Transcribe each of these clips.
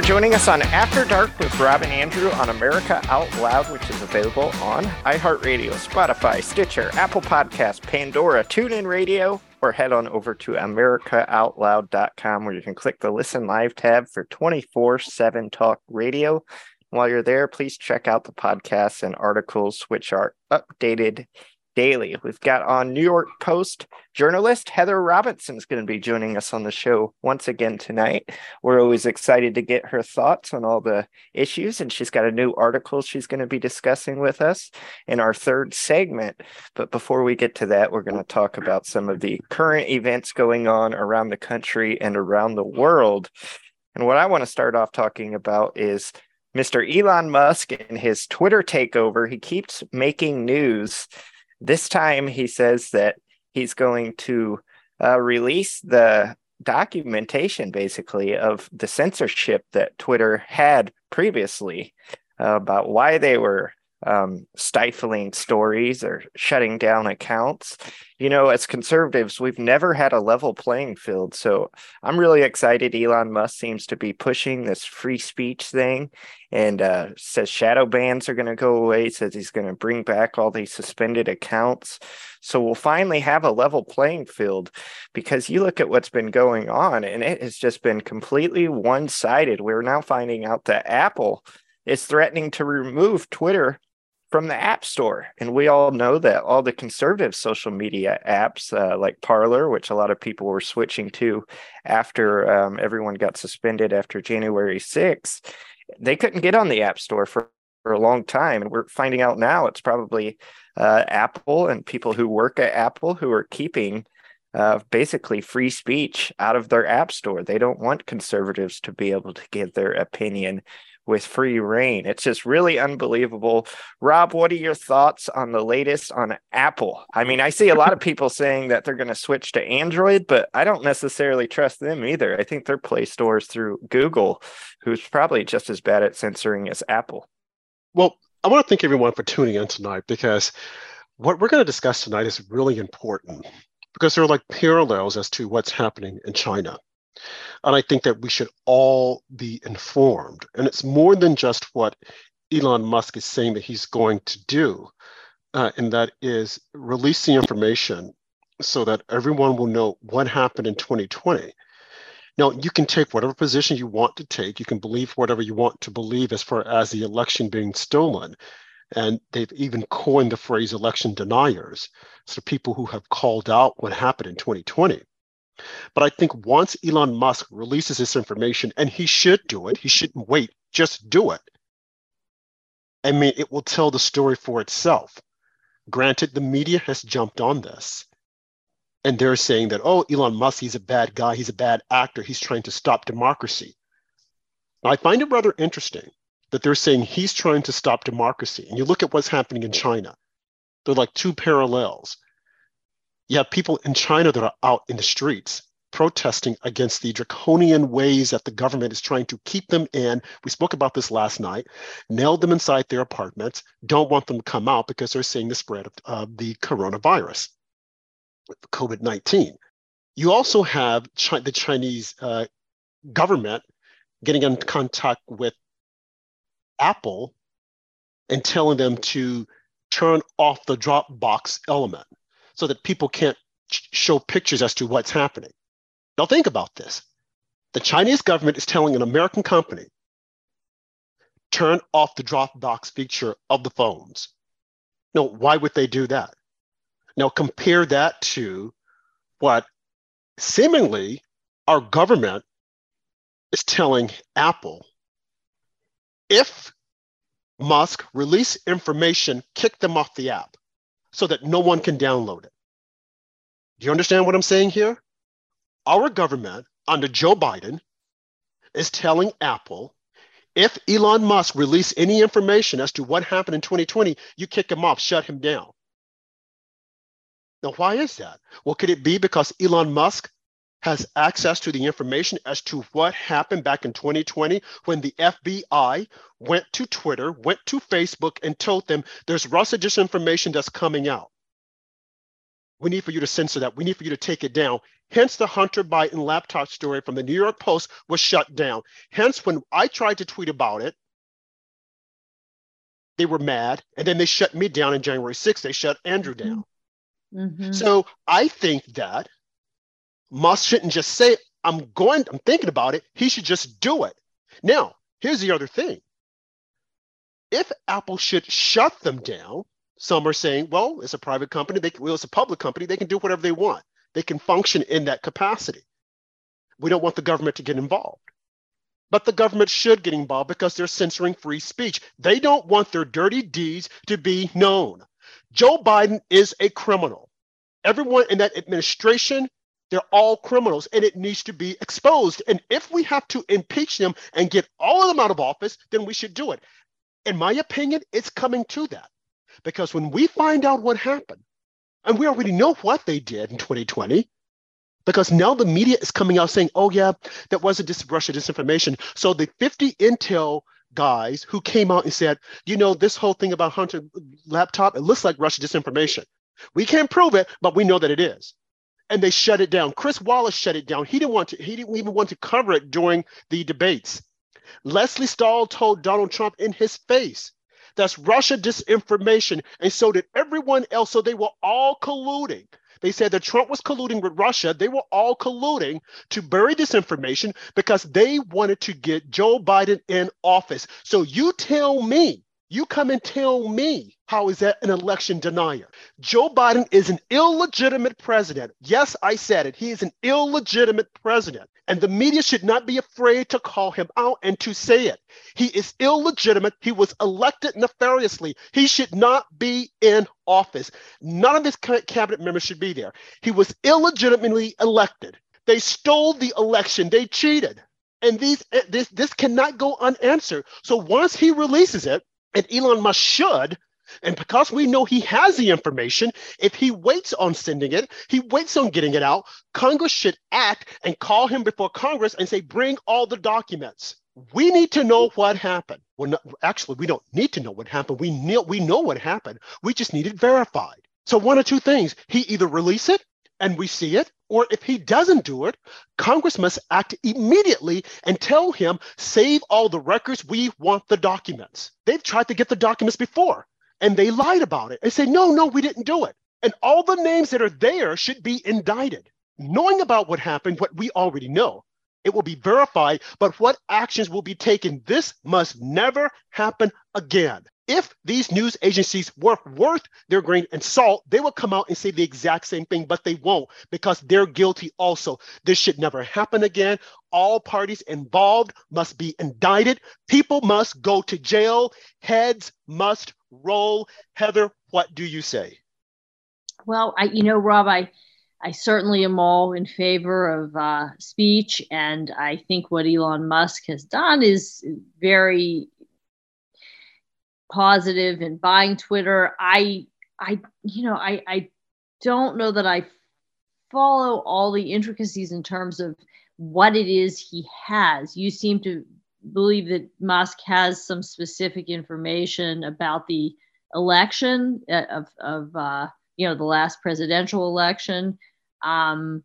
for joining us on After Dark with Rob and Andrew on America Out Loud, which is available on iHeartRadio, Spotify, Stitcher, Apple Podcasts, Pandora, TuneIn Radio, or head on over to AmericaOutloud.com where you can click the Listen Live tab for 24 7 talk radio. While you're there, please check out the podcasts and articles, which are updated daily. We've got on New York Post journalist Heather Robinson is going to be joining us on the show once again tonight. We're always excited to get her thoughts on all the issues, and she's got a new article she's going to be discussing with us in our third segment. But before we get to that, we're going to talk about some of the current events going on around the country and around the world. And what I want to start off talking about is Mr. Elon Musk and his Twitter takeover. He keeps making news this time, he says that he's going to uh, release the documentation, basically, of the censorship that Twitter had previously uh, about why they were um, stifling stories or shutting down accounts. You know, as conservatives, we've never had a level playing field. So I'm really excited. Elon Musk seems to be pushing this free speech thing and uh, says shadow bans are going to go away, says he's going to bring back all these suspended accounts. So we'll finally have a level playing field because you look at what's been going on and it has just been completely one sided. We're now finding out that Apple is threatening to remove Twitter from the App Store. And we all know that all the conservative social media apps, uh, like Parler, which a lot of people were switching to after um, everyone got suspended after January 6th, they couldn't get on the App Store for, for a long time. And we're finding out now it's probably uh, Apple and people who work at Apple who are keeping. Uh, basically, free speech out of their app store. They don't want conservatives to be able to give their opinion with free reign. It's just really unbelievable. Rob, what are your thoughts on the latest on Apple? I mean, I see a lot of people saying that they're going to switch to Android, but I don't necessarily trust them either. I think their Play stores through Google, who's probably just as bad at censoring as Apple. Well, I want to thank everyone for tuning in tonight because what we're going to discuss tonight is really important because there are like parallels as to what's happening in China. And I think that we should all be informed. And it's more than just what Elon Musk is saying that he's going to do, uh, and that is release the information so that everyone will know what happened in 2020. Now, you can take whatever position you want to take. You can believe whatever you want to believe as far as the election being stolen. And they've even coined the phrase election deniers. So people who have called out what happened in 2020. But I think once Elon Musk releases this information, and he should do it, he shouldn't wait, just do it. I mean, it will tell the story for itself. Granted, the media has jumped on this. And they're saying that, oh, Elon Musk, he's a bad guy, he's a bad actor, he's trying to stop democracy. I find it rather interesting that they're saying he's trying to stop democracy. And you look at what's happening in China, they're like two parallels you have people in China that are out in the streets protesting against the draconian ways that the government is trying to keep them in. We spoke about this last night, nailed them inside their apartments, don't want them to come out because they're seeing the spread of uh, the coronavirus, COVID 19. You also have Chi- the Chinese uh, government getting in contact with Apple and telling them to turn off the Dropbox element so that people can't show pictures as to what's happening. Now, think about this. The Chinese government is telling an American company, turn off the Dropbox feature of the phones. No, why would they do that? Now, compare that to what seemingly our government is telling Apple if Musk release information, kick them off the app so that no one can download it. Do you understand what I'm saying here? Our government under Joe Biden is telling Apple if Elon Musk release any information as to what happened in 2020, you kick him off, shut him down. Now, why is that? Well, could it be because Elon Musk has access to the information as to what happened back in 2020 when the FBI went to Twitter, went to Facebook, and told them there's Russia disinformation that's coming out. We need for you to censor that. We need for you to take it down. Hence, the Hunter Biden laptop story from the New York Post was shut down. Hence, when I tried to tweet about it, they were mad. And then they shut me down in January 6th. They shut Andrew mm-hmm. down. Mm-hmm. So I think that Musk shouldn't just say, I'm going, I'm thinking about it. He should just do it. Now, here's the other thing. If Apple should shut them down, some are saying, well, it's a private company. They, well, it's a public company. They can do whatever they want. They can function in that capacity. We don't want the government to get involved. But the government should get involved because they're censoring free speech. They don't want their dirty deeds to be known. Joe Biden is a criminal. Everyone in that administration, they're all criminals and it needs to be exposed. And if we have to impeach them and get all of them out of office, then we should do it. In my opinion, it's coming to that. Because when we find out what happened, and we already know what they did in 2020 because now the media is coming out saying, oh, yeah, that wasn't just Russia disinformation. So the 50 Intel guys who came out and said, you know, this whole thing about Hunter laptop, it looks like Russia disinformation. We can't prove it, but we know that it is. And they shut it down. Chris Wallace shut it down. He didn't want to, he didn't even want to cover it during the debates. Lesley Stahl told Donald Trump in his face, that's Russia disinformation. And so did everyone else. So they were all colluding. They said that Trump was colluding with Russia. They were all colluding to bury disinformation because they wanted to get Joe Biden in office. So you tell me you come and tell me how is that an election denier? Joe Biden is an illegitimate president. Yes, I said it. He is an illegitimate president. And the media should not be afraid to call him out and to say it. He is illegitimate. He was elected nefariously. He should not be in office. None of his cabinet members should be there. He was illegitimately elected. They stole the election. They cheated. And these eh, this this cannot go unanswered. So once he releases it, and Elon Musk should. And because we know he has the information, if he waits on sending it, he waits on getting it out, Congress should act and call him before Congress and say, bring all the documents. We need to know what happened. Well, actually, we don't need to know what happened. We know, we know what happened. We just need it verified. So one of two things, he either release it and we see it, or if he doesn't do it, Congress must act immediately and tell him, save all the records, we want the documents. They've tried to get the documents before and they lied about it and say, no, no, we didn't do it. And all the names that are there should be indicted. Knowing about what happened, what we already know, it will be verified, but what actions will be taken, this must never happen again if these news agencies were worth their grain and salt, they would come out and say the exact same thing, but they won't because they're guilty also. This should never happen again. All parties involved must be indicted. People must go to jail. Heads must roll. Heather, what do you say? Well, I, you know, Rob, I, I certainly am all in favor of uh, speech, and I think what Elon Musk has done is very positive in buying Twitter. I I you know I I don't know that I follow all the intricacies in terms of what it is he has. You seem to believe that Musk has some specific information about the election uh, of of uh, you know the last presidential election. Um,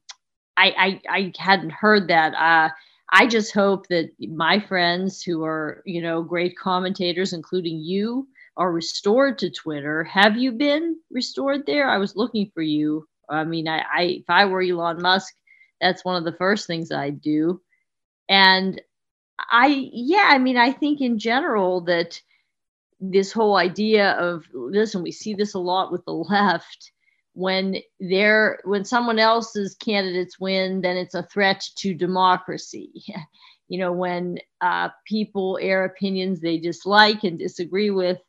I, I I hadn't heard that. Uh, I just hope that my friends who are, you know, great commentators, including you, are restored to Twitter. Have you been restored there? I was looking for you. I mean, I, I if I were Elon Musk, that's one of the first things I'd do. And I, yeah, I mean, I think in general that this whole idea of listen, we see this a lot with the left when they're when someone else's candidates win then it's a threat to democracy. You know when uh, people air opinions they dislike and disagree with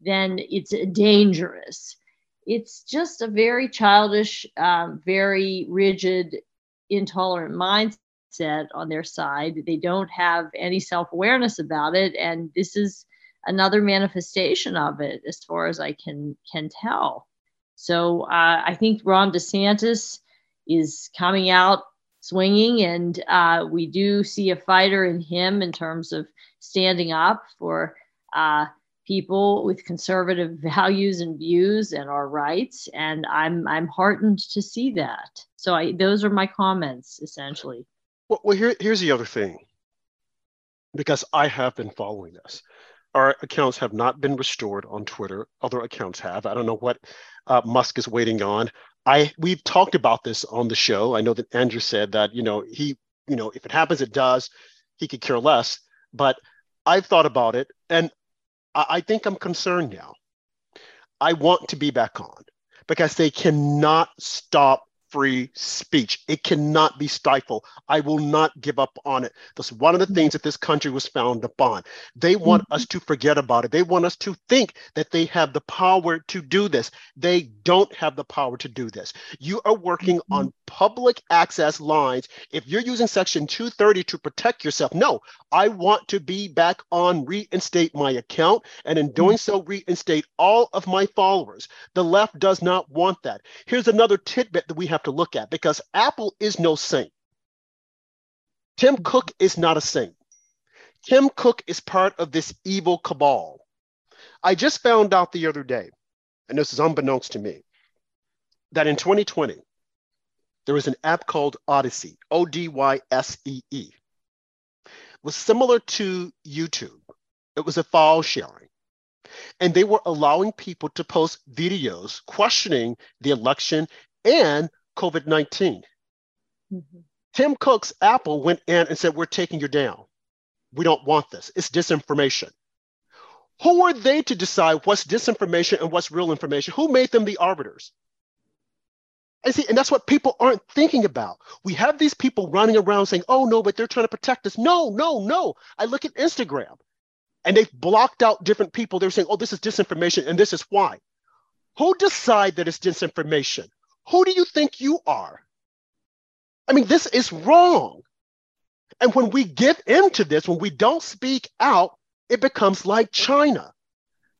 then it's dangerous. It's just a very childish um, very rigid intolerant mindset on their side. They don't have any self-awareness about it and this is another manifestation of it as far as i can can tell so uh, I think Ron DeSantis is coming out swinging, and uh, we do see a fighter in him in terms of standing up for uh, people with conservative values and views and our rights. And I'm I'm heartened to see that. So I those are my comments essentially. Well, well here, here's the other thing. Because I have been following this. Our accounts have not been restored on Twitter. Other accounts have. I don't know what uh, Musk is waiting on. I we've talked about this on the show. I know that Andrew said that you know he you know if it happens, it does. He could care less. But I've thought about it, and I, I think I'm concerned now. I want to be back on because they cannot stop free speech. It cannot be stifled. I will not give up on it. That's one of the things that this country was found upon. They want mm-hmm. us to forget about it. They want us to think that they have the power to do this. They don't have the power to do this. You are working mm-hmm. on public access lines. If you're using Section 230 to protect yourself, no, I want to be back on reinstate my account. And in doing so, reinstate all of my followers. The left does not want that. Here's another tidbit that we have to look at because Apple is no saint. Tim Cook is not a saint. Tim Cook is part of this evil cabal. I just found out the other day, and this is unbeknownst to me, that in 2020, there was an app called Odysee, O D Y S E E. It was similar to YouTube. It was a file sharing. And they were allowing people to post videos questioning the election and COVID 19. Mm-hmm. Tim Cook's Apple went in and said, We're taking you down. We don't want this. It's disinformation. Who are they to decide what's disinformation and what's real information? Who made them the arbiters? And see, and that's what people aren't thinking about. We have these people running around saying, oh no, but they're trying to protect us. No, no, no. I look at Instagram and they've blocked out different people. They're saying, oh, this is disinformation and this is why. Who decide that it's disinformation? Who do you think you are? I mean, this is wrong. And when we give into this, when we don't speak out, it becomes like China.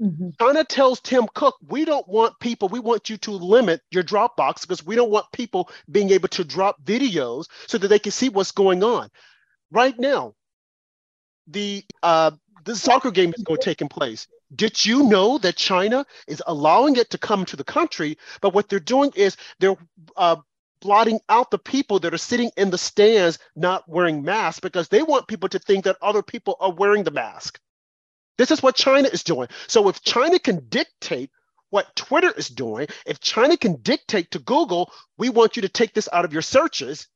Mm-hmm. China tells Tim Cook, we don't want people, we want you to limit your Dropbox because we don't want people being able to drop videos so that they can see what's going on. Right now, the uh, the soccer game is going to take in place. Did you know that China is allowing it to come to the country? But what they're doing is they're uh, blotting out the people that are sitting in the stands not wearing masks because they want people to think that other people are wearing the mask. This is what China is doing. So if China can dictate what Twitter is doing, if China can dictate to Google, we want you to take this out of your searches,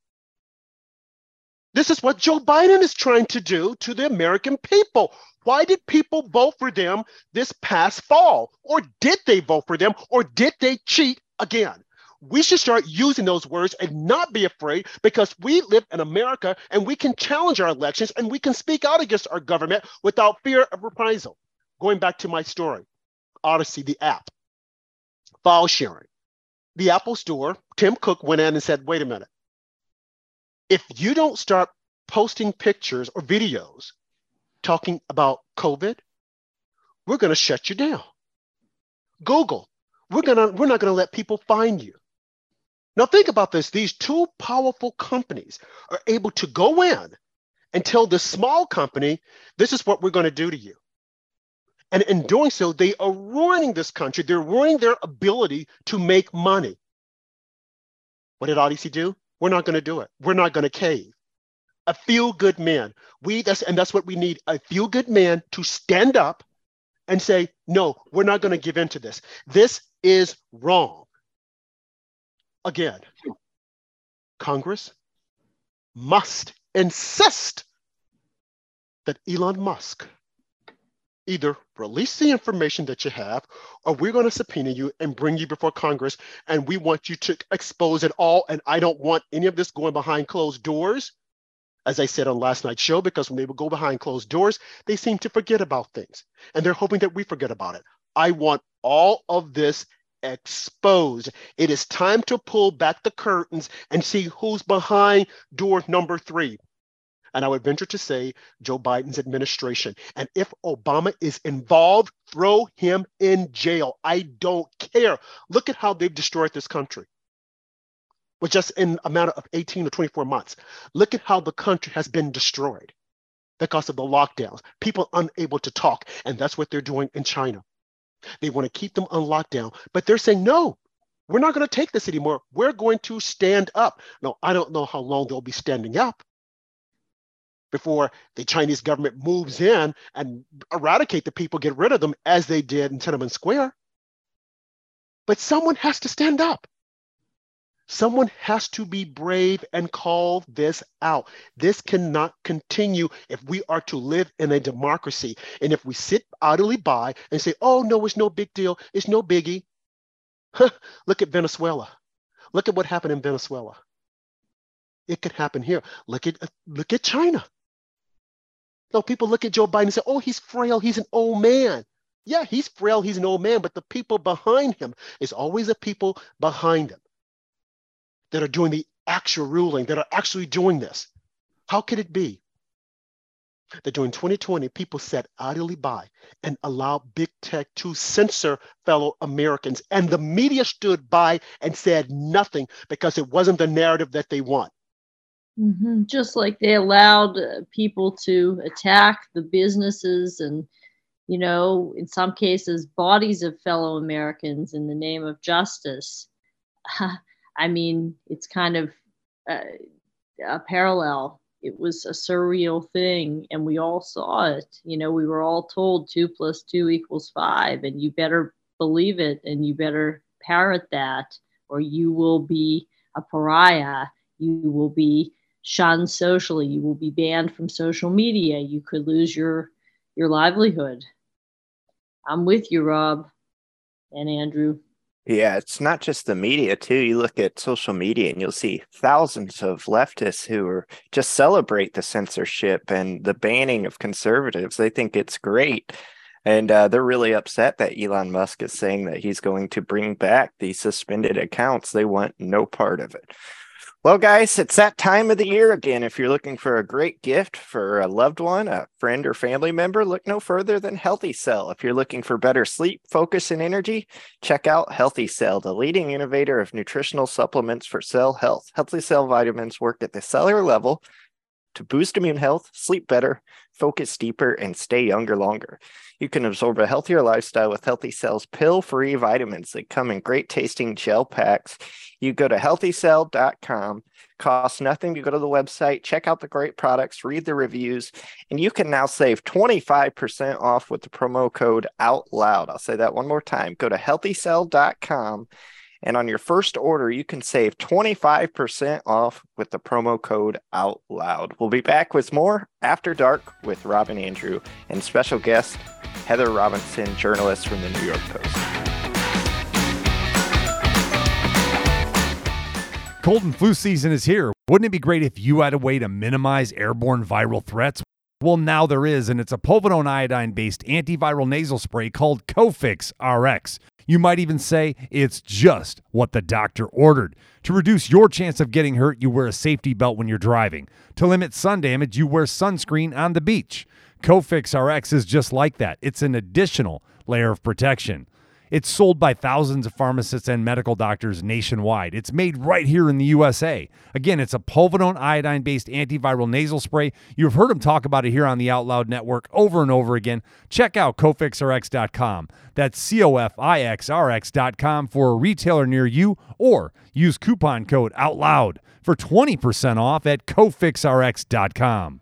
this is what Joe Biden is trying to do to the American people. Why did people vote for them this past fall? Or did they vote for them? Or did they cheat again? We should start using those words and not be afraid because we live in America and we can challenge our elections and we can speak out against our government without fear of reprisal. Going back to my story, Odysee, the app, file sharing. The Apple Store, Tim Cook went in and said, wait a minute. If you don't start posting pictures or videos talking about COVID, we're going to shut you down. Google, we're gonna we're not going to let people find you. Now, think about this these two powerful companies are able to go in and tell the small company, this is what we're going to do to you. And in doing so, they are ruining this country. They're ruining their ability to make money. What did Odysee do? We're not going to do it. We're not going to cave. A feel good man. We that's and that's what we need. A feel good man to stand up and say, no, we're not going to give in to this. This is wrong. Again, Congress must insist that Elon Musk either release the information that you have, or we're going to subpoena you and bring you before Congress, and we want you to expose it all. And I don't want any of this going behind closed doors, as I said on last night's show, because when they would go behind closed doors, they seem to forget about things, and they're hoping that we forget about it. I want all of this exposed. It is time to pull back the curtains and see who's behind door number three. And I would venture to say Joe Biden's administration. And if Obama is involved, throw him in jail. I don't care. Look at how they've destroyed this country. With just in a matter of 18 or 24 months. Look at how the country has been destroyed because of the lockdowns, people unable to talk. And that's what they're doing in China. They want to keep them on lockdown, but they're saying, no, we're not going to take this anymore. We're going to stand up. No, I don't know how long they'll be standing up before the Chinese government moves in and eradicate the people, get rid of them as they did in Tiananmen Square. But someone has to stand up. Someone has to be brave and call this out. This cannot continue if we are to live in a democracy. And if we sit idly by and say, oh, no, it's no big deal, it's no biggie. Look at Venezuela. Look at what happened in Venezuela. It could happen here. Look at look at China. No, people look at Joe Biden and say, oh, he's frail, he's an old man. Yeah, he's frail, he's an old man, but the people behind him is always the people behind him that are doing the actual ruling, that are actually doing this. How could it be that during 2020, people sat idly by and allowed big tech to censor fellow Americans, and the media stood by and said nothing because it wasn't the narrative that they want? Mm-hmm. Just like they allowed uh, people to attack the businesses and, you know, in some cases, bodies of fellow Americans in the name of justice. I mean, it's kind of uh, a parallel. It was a surreal thing, and we all saw it. You know, we were all told two plus two equals five, and you better believe it and you better parrot that, or you will be a pariah. You will be shunned socially. You will be banned from social media. You could lose your your livelihood. I'm with you, Rob and Andrew. Yeah, it's not just the media too. You look at social media and you'll see thousands of leftists who are just celebrate the censorship and the banning of conservatives. They think it's great. And uh, they're really upset that Elon Musk is saying that he's going to bring back these suspended accounts. They want no part of it. Well, guys, it's that time of the year again. If you're looking for a great gift for a loved one, a friend, or family member, look no further than Healthy Cell. If you're looking for better sleep, focus, and energy, check out Healthy Cell, the leading innovator of nutritional supplements for cell health. Healthy Cell vitamins work at the cellular level to boost immune health, sleep better, focus deeper, and stay younger longer. You can absorb a healthier lifestyle with Healthy Cell's pill free vitamins that come in great tasting gel packs. You go to healthycell.com, costs nothing to go to the website, check out the great products, read the reviews, and you can now save 25% off with the promo code OUTLOUD. I'll say that one more time. Go to healthycell.com and on your first order, you can save 25% off with the promo code Out Loud. We'll be back with more After Dark with Rob and Andrew and special guest Heather Robinson, journalist from the New York Post. Cold and flu season is here. Wouldn't it be great if you had a way to minimize airborne viral threats? Well, now there is, and it's a povidone iodine based antiviral nasal spray called Cofix RX. You might even say it's just what the doctor ordered. To reduce your chance of getting hurt, you wear a safety belt when you're driving. To limit sun damage, you wear sunscreen on the beach. Cofix RX is just like that. It's an additional layer of protection. It's sold by thousands of pharmacists and medical doctors nationwide. It's made right here in the USA. Again, it's a povidone iodine based antiviral nasal spray. You've heard him talk about it here on the Out Loud Network over and over again. Check out cofixrx.com. That's C O F I X R X.com for a retailer near you or use coupon code OUTLOUD for 20% off at cofixrx.com.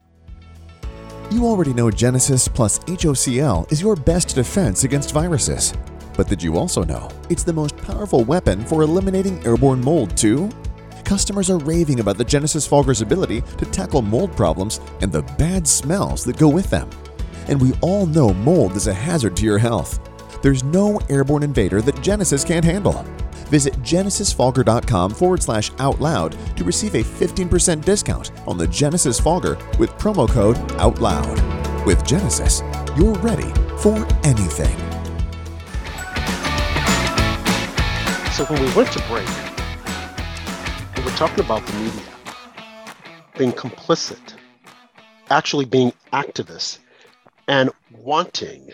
You already know Genesis plus HOCl is your best defense against viruses. But did you also know it's the most powerful weapon for eliminating airborne mold, too? Customers are raving about the Genesis Fogger's ability to tackle mold problems and the bad smells that go with them. And we all know mold is a hazard to your health. There's no airborne invader that Genesis can't handle. Visit genesisfogger.com forward slash out loud to receive a 15% discount on the Genesis Fogger with promo code OUTLOUD. With Genesis, you're ready for anything. So when we went to break, we were talking about the media being complicit, actually being activists, and wanting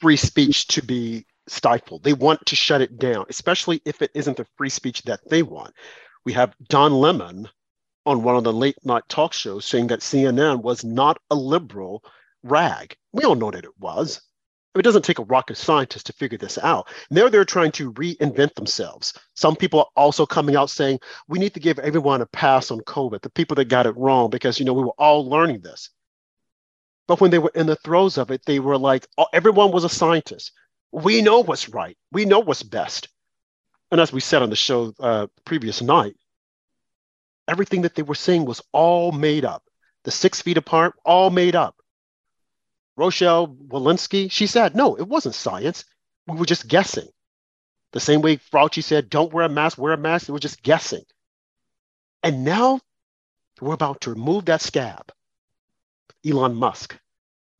free speech to be stifled. They want to shut it down, especially if it isn't the free speech that they want. We have Don Lemon on one of the late night talk shows saying that CNN was not a liberal rag. We all know that it was. It doesn't take a rocket scientist to figure this out. Now they're trying to reinvent themselves. Some people are also coming out saying we need to give everyone a pass on COVID, the people that got it wrong, because you know we were all learning this. But when they were in the throes of it, they were like, oh, everyone was a scientist. We know what's right. We know what's best. And as we said on the show uh, previous night, everything that they were saying was all made up. The six feet apart, all made up. Rochelle Walensky, she said, no, it wasn't science. We were just guessing. The same way Fauci said, don't wear a mask, wear a mask. They were just guessing. And now we're about to remove that scab. Elon Musk.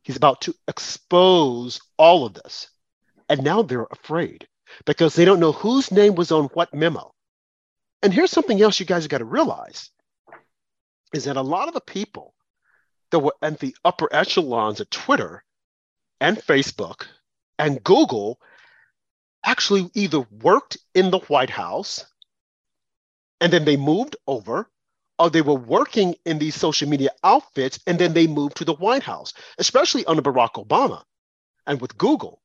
He's about to expose all of this. And now they're afraid because they don't know whose name was on what memo. And here's something else you guys got to realize is that a lot of the people that were at the upper echelons of Twitter and Facebook and Google actually either worked in the White House and then they moved over, or they were working in these social media outfits and then they moved to the White House, especially under Barack Obama and with Google.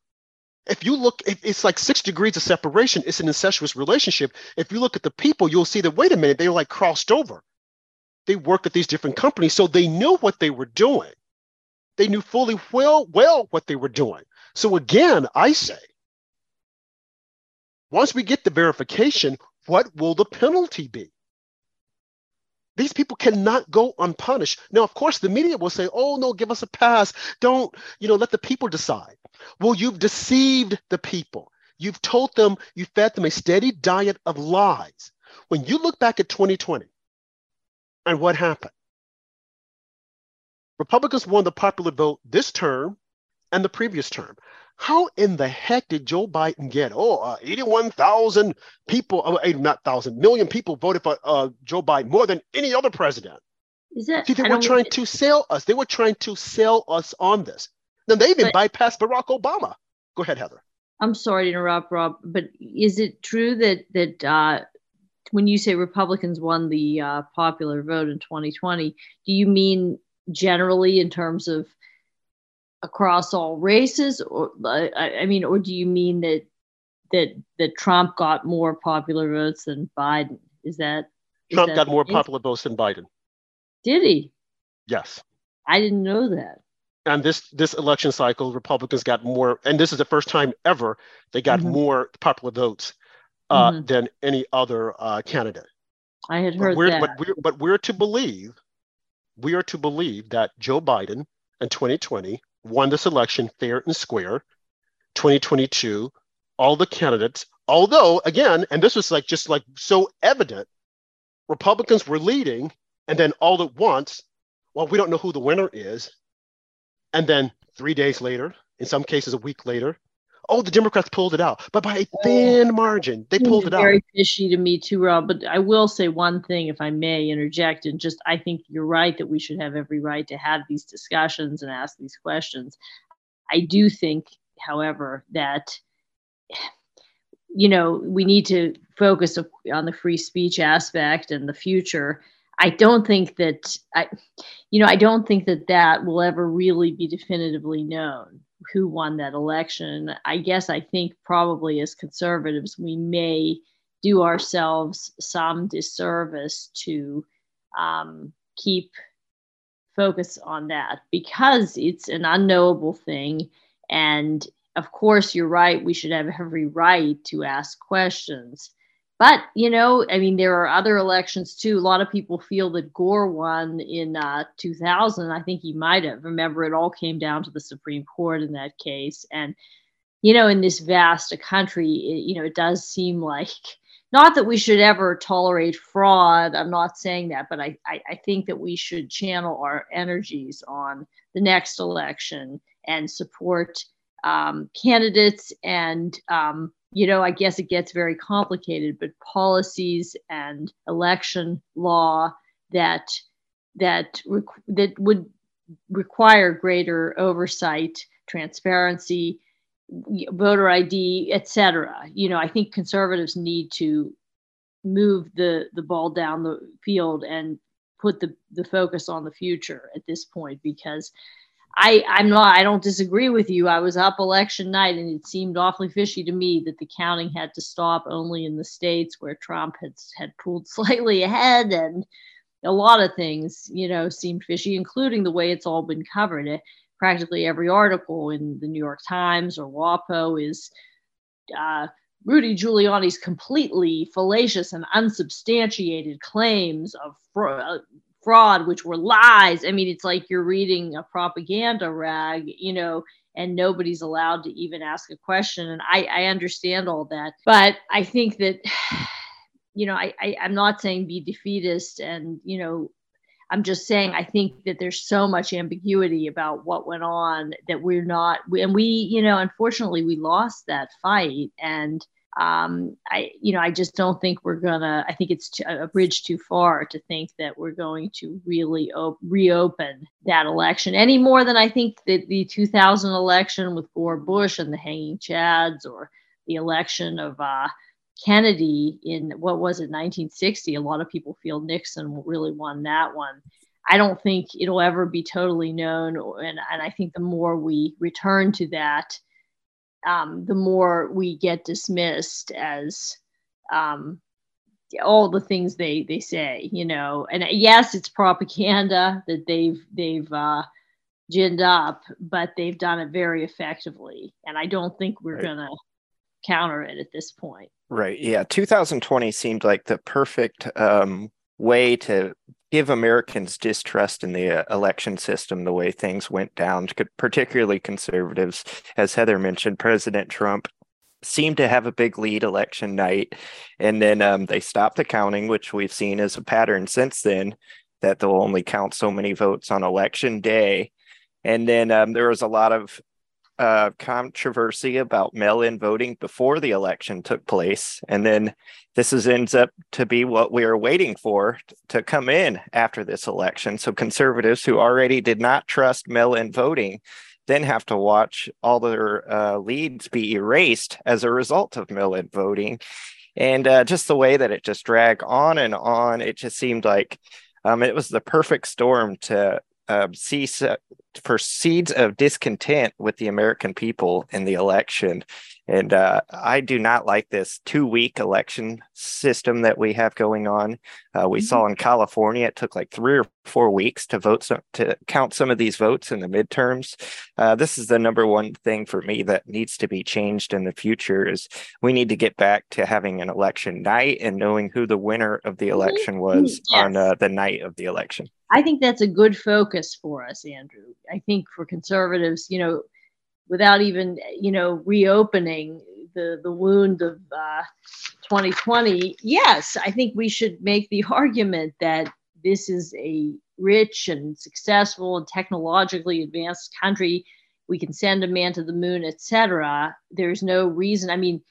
If you look, it's like six degrees of separation. It's an incestuous relationship. If you look at the people, you'll see that, wait a minute, they were like crossed over they worked at these different companies, so they knew what they were doing. They knew fully well, well what they were doing. So again, I say, once we get the verification, what will the penalty be? These people cannot go unpunished. Now, of course, the media will say, oh, no, give us a pass. Don't, you know, let the people decide. Well, you've deceived the people. You've told them, you fed them a steady diet of lies. When you look back at 2020, and what happened? Republicans won the popular vote this term and the previous term. How in the heck did Joe Biden get? Oh, uh, 81,000 people, uh, not thousand, million people voted for uh, Joe Biden more than any other president. Is that, See, they were trying to sell us. They were trying to sell us on this. Then they even but, bypassed Barack Obama. Go ahead, Heather. I'm sorry to interrupt, Rob, but is it true that that uh, when you say Republicans won the uh, popular vote in 2020, do you mean generally in terms of across all races, or I, I mean, or do you mean that that that Trump got more popular votes than Biden? Is that is Trump that got more popular votes than Biden? Did he? Yes. I didn't know that. And this this election cycle, Republicans got more, and this is the first time ever they got mm-hmm. more popular votes uh, mm-hmm. than any other uh, candidate. I had heard but we're, that. But we're, but we're to believe, we are to believe that Joe Biden in 2020 won this election fair and square. 2022, all the candidates, although again, and this was like just like so evident, Republicans were leading, and then all at once, well, we don't know who the winner is, and then three days later, in some cases a week later, oh, the Democrats pulled it out, but by a oh. thin margin, they pulled it out. Very fishy to me too, Rob. But I will say one thing, if I may interject, and just I think you're right that we should have every right to have these discussions and ask these questions. I do think, however, that you know we need to focus on the free speech aspect and the future. I don't think that I, you know, I don't think that that will ever really be definitively known who won that election. I guess I think probably as conservatives, we may do ourselves some disservice to um, keep focus on that because it's an unknowable thing. And of course, you're right, we should have every right to ask questions. But, you know, I mean, there are other elections too. A lot of people feel that Gore won in uh, 2000. I think he might have. Remember, it all came down to the Supreme Court in that case. And, you know, in this vast a country, it, you know, it does seem like not that we should ever tolerate fraud. I'm not saying that, but I, I, I think that we should channel our energies on the next election and support um, candidates and um, you know, I guess it gets very complicated, but policies and election law that that that would require greater oversight, transparency, voter ID, etc. You know, I think conservatives need to move the the ball down the field and put the the focus on the future at this point because I, I'm not, I don't disagree with you. I was up election night and it seemed awfully fishy to me that the counting had to stop only in the states where Trump had, had pulled slightly ahead and a lot of things, you know, seemed fishy, including the way it's all been covered. It, practically every article in the New York Times or WAPO is uh, Rudy Giuliani's completely fallacious and unsubstantiated claims of fraud, fraud, which were lies. I mean, it's like you're reading a propaganda rag, you know, and nobody's allowed to even ask a question. And I, I understand all that. But I think that, you know, I, I, I'm not saying be defeatist and, you know, I'm just saying I think that there's so much ambiguity about what went on that we're not and we you know unfortunately we lost that fight and um, I you know I just don't think we're gonna I think it's a bridge too far to think that we're going to really op- reopen that election any more than I think that the 2000 election with Gore Bush and the hanging chads or the election of uh, Kennedy in what was it 1960 a lot of people feel Nixon really won that one. I don't think it'll ever be totally known and, and I think the more we return to that um, the more we get dismissed as um, all the things they they say you know and yes it's propaganda that they've they've uh, ginned up but they've done it very effectively and I don't think we're right. gonna counter it at this point Right. Yeah. 2020 seemed like the perfect um, way to give Americans distrust in the uh, election system the way things went down, particularly conservatives. As Heather mentioned, President Trump seemed to have a big lead election night. And then um, they stopped the counting, which we've seen as a pattern since then, that they'll only count so many votes on election day. And then um, there was a lot of uh, controversy about mail-in voting before the election took place, and then this is ends up to be what we are waiting for to come in after this election. So conservatives who already did not trust mail-in voting then have to watch all their uh, leads be erased as a result of mail-in voting, and uh, just the way that it just dragged on and on, it just seemed like um, it was the perfect storm to uh, see for seeds of discontent with the American people in the election. And uh, I do not like this two week election system that we have going on. Uh, we mm-hmm. saw in California, it took like three or four weeks to vote, some, to count some of these votes in the midterms. Uh, this is the number one thing for me that needs to be changed in the future is we need to get back to having an election night and knowing who the winner of the mm-hmm. election was yes. on uh, the night of the election. I think that's a good focus for us, Andrew. I think for conservatives, you know, without even, you know, reopening the, the wound of uh, 2020, yes, I think we should make the argument that this is a rich and successful and technologically advanced country. We can send a man to the moon, etc. There's no reason. I mean,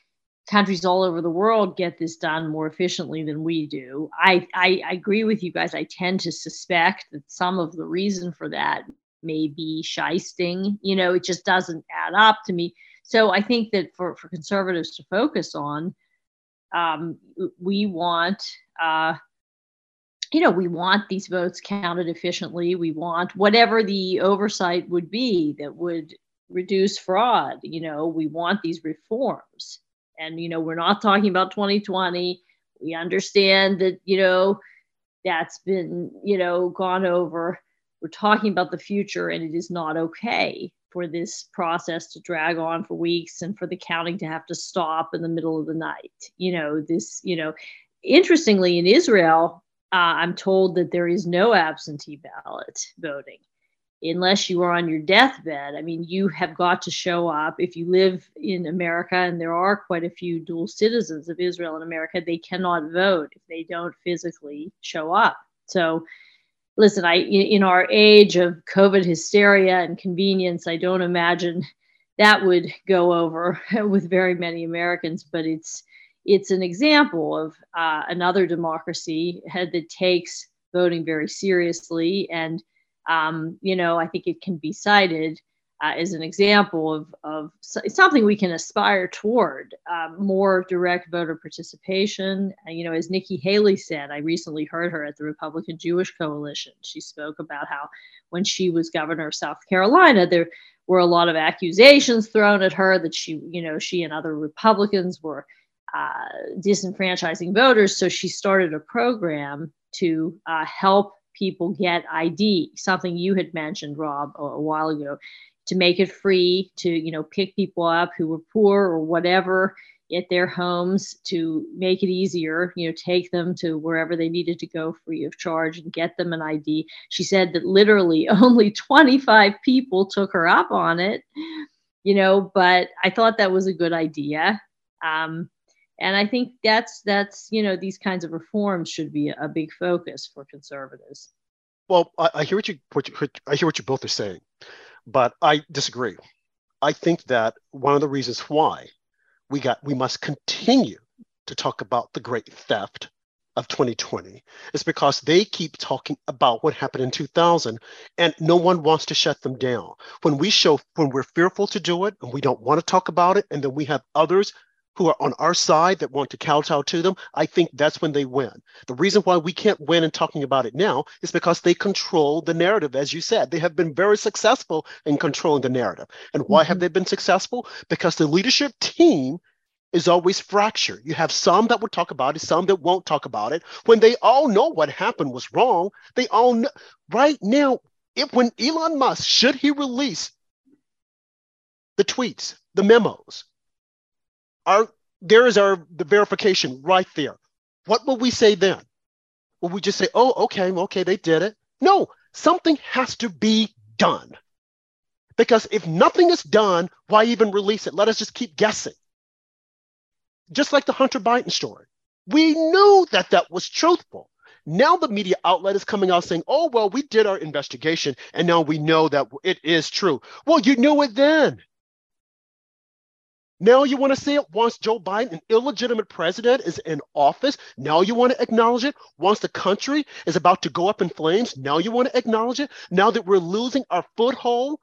countries all over the world get this done more efficiently than we do. I, I, I, agree with you guys. I tend to suspect that some of the reason for that may be shysting. You know, it just doesn't add up to me. So I think that for, for conservatives to focus on, um, we want, uh, you know, we want these votes counted efficiently. We want whatever the oversight would be that would reduce fraud. You know, we want these reforms and, you know, we're not talking about 2020. We understand that, you know, that's been, you know, gone over. We're talking about the future, and it is not okay for this process to drag on for weeks and for the counting to have to stop in the middle of the night. You know, this, you know, interestingly, in Israel, uh, I'm told that there is no absentee ballot voting unless you are on your deathbed, I mean, you have got to show up. If you live in America, and there are quite a few dual citizens of Israel and America, they cannot vote if they don't physically show up. So, listen, I in our age of COVID hysteria and convenience, I don't imagine that would go over with very many Americans. But it's it's an example of uh, another democracy that takes voting very seriously and um, you know, I think it can be cited uh, is an example of, of something we can aspire toward uh, more direct voter participation. And, you know, as Nikki Haley said, I recently heard her at the Republican Jewish Coalition. She spoke about how when she was governor of South Carolina, there were a lot of accusations thrown at her that she, you know, she and other Republicans were uh, disenfranchising voters. So she started a program to uh, help people get ID, something you had mentioned, Rob, a, a while ago to make it free to you know pick people up who were poor or whatever at their homes to make it easier you know take them to wherever they needed to go free of charge and get them an id she said that literally only 25 people took her up on it you know but i thought that was a good idea. Um, and i think that's that's you know these kinds of reforms should be a big focus for conservatives well i, I hear what you, what you i hear what you both are saying but I disagree. I think that one of the reasons why we got we must continue to talk about the great theft of 2020 is because they keep talking about what happened in 2000 and no one wants to shut them down. When we show when we're fearful to do it and we don't want to talk about it and then we have others who are on our side that want to kowtow to them, I think that's when they win. The reason why we can't win in talking about it now is because they control the narrative, as you said. They have been very successful in controlling the narrative. And why mm-hmm. have they been successful? Because the leadership team is always fractured. You have some that will talk about it, some that won't talk about it. When they all know what happened was wrong, they all know right now, if when Elon Musk, should he release the tweets, the memos, our there is our the verification right there. What will we say then? Will we just say, oh, okay, okay, they did it? No, something has to be done. Because if nothing is done, why even release it? Let us just keep guessing. Just like the Hunter Biden story. We knew that that was truthful. Now the media outlet is coming out saying, oh, well, we did our investigation and now we know that it is true. Well, you knew it then. Now you want to say it once Joe Biden, an illegitimate president, is in office. Now you want to acknowledge it. Once the country is about to go up in flames, now you want to acknowledge it. Now that we're losing our foothold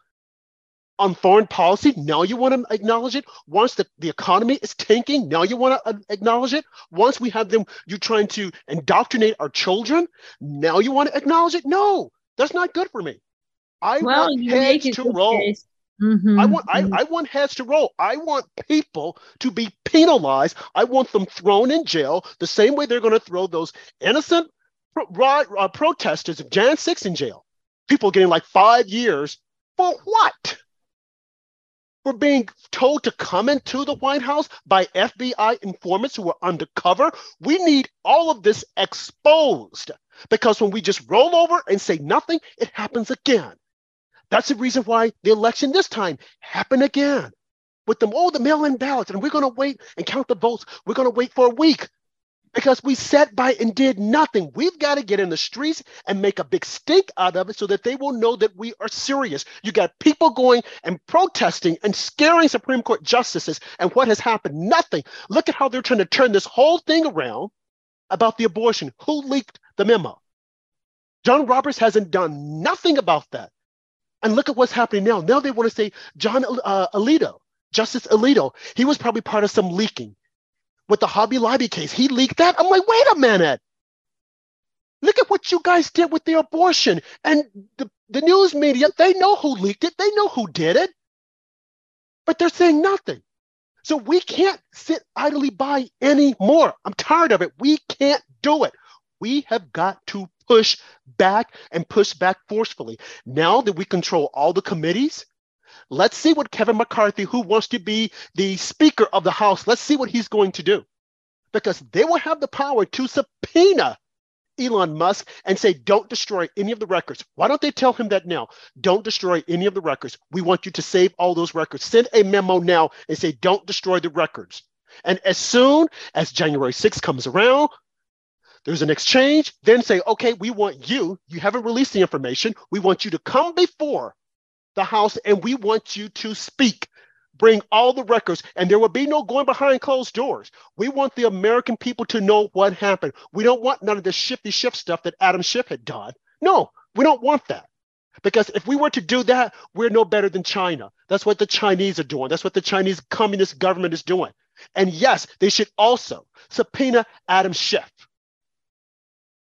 on foreign policy, now you want to acknowledge it. Once the, the economy is tanking, now you want to uh, acknowledge it. Once we have them, you trying to indoctrinate our children, now you want to acknowledge it. No, that's not good for me. I well, want heads to roll. Mm-hmm. I want mm-hmm. I, I want heads to roll. I want people to be penalized. I want them thrown in jail the same way they're going to throw those innocent pro- uh, protesters of Jan 6 in jail. People getting like five years for what? We're being told to come into the White House by FBI informants who are undercover. We need all of this exposed because when we just roll over and say nothing, it happens again. That's the reason why the election this time happened again. With them, oh, the mail-in ballots, and we're going to wait and count the votes. We're going to wait for a week because we sat by and did nothing. We've got to get in the streets and make a big stink out of it so that they will know that we are serious. You got people going and protesting and scaring Supreme Court justices. And what has happened? Nothing. Look at how they're trying to turn this whole thing around about the abortion. Who leaked the memo? John Roberts hasn't done nothing about that. And look at what's happening now. Now they want to say John uh, Alito, Justice Alito, he was probably part of some leaking with the Hobby Lobby case. He leaked that. I'm like, wait a minute. Look at what you guys did with the abortion. And the, the news media, they know who leaked it, they know who did it, but they're saying nothing. So we can't sit idly by anymore. I'm tired of it. We can't do it. We have got to push back and push back forcefully. Now that we control all the committees, let's see what Kevin McCarthy, who wants to be the Speaker of the House, let's see what he's going to do. Because they will have the power to subpoena Elon Musk and say, don't destroy any of the records. Why don't they tell him that now? Don't destroy any of the records. We want you to save all those records. Send a memo now and say, don't destroy the records. And as soon as January 6th comes around, there's an exchange, then say, okay, we want you, you haven't released the information. We want you to come before the House and we want you to speak. Bring all the records, and there will be no going behind closed doors. We want the American people to know what happened. We don't want none of this shifty shift stuff that Adam Schiff had done. No, we don't want that. Because if we were to do that, we're no better than China. That's what the Chinese are doing. That's what the Chinese communist government is doing. And yes, they should also subpoena Adam Schiff.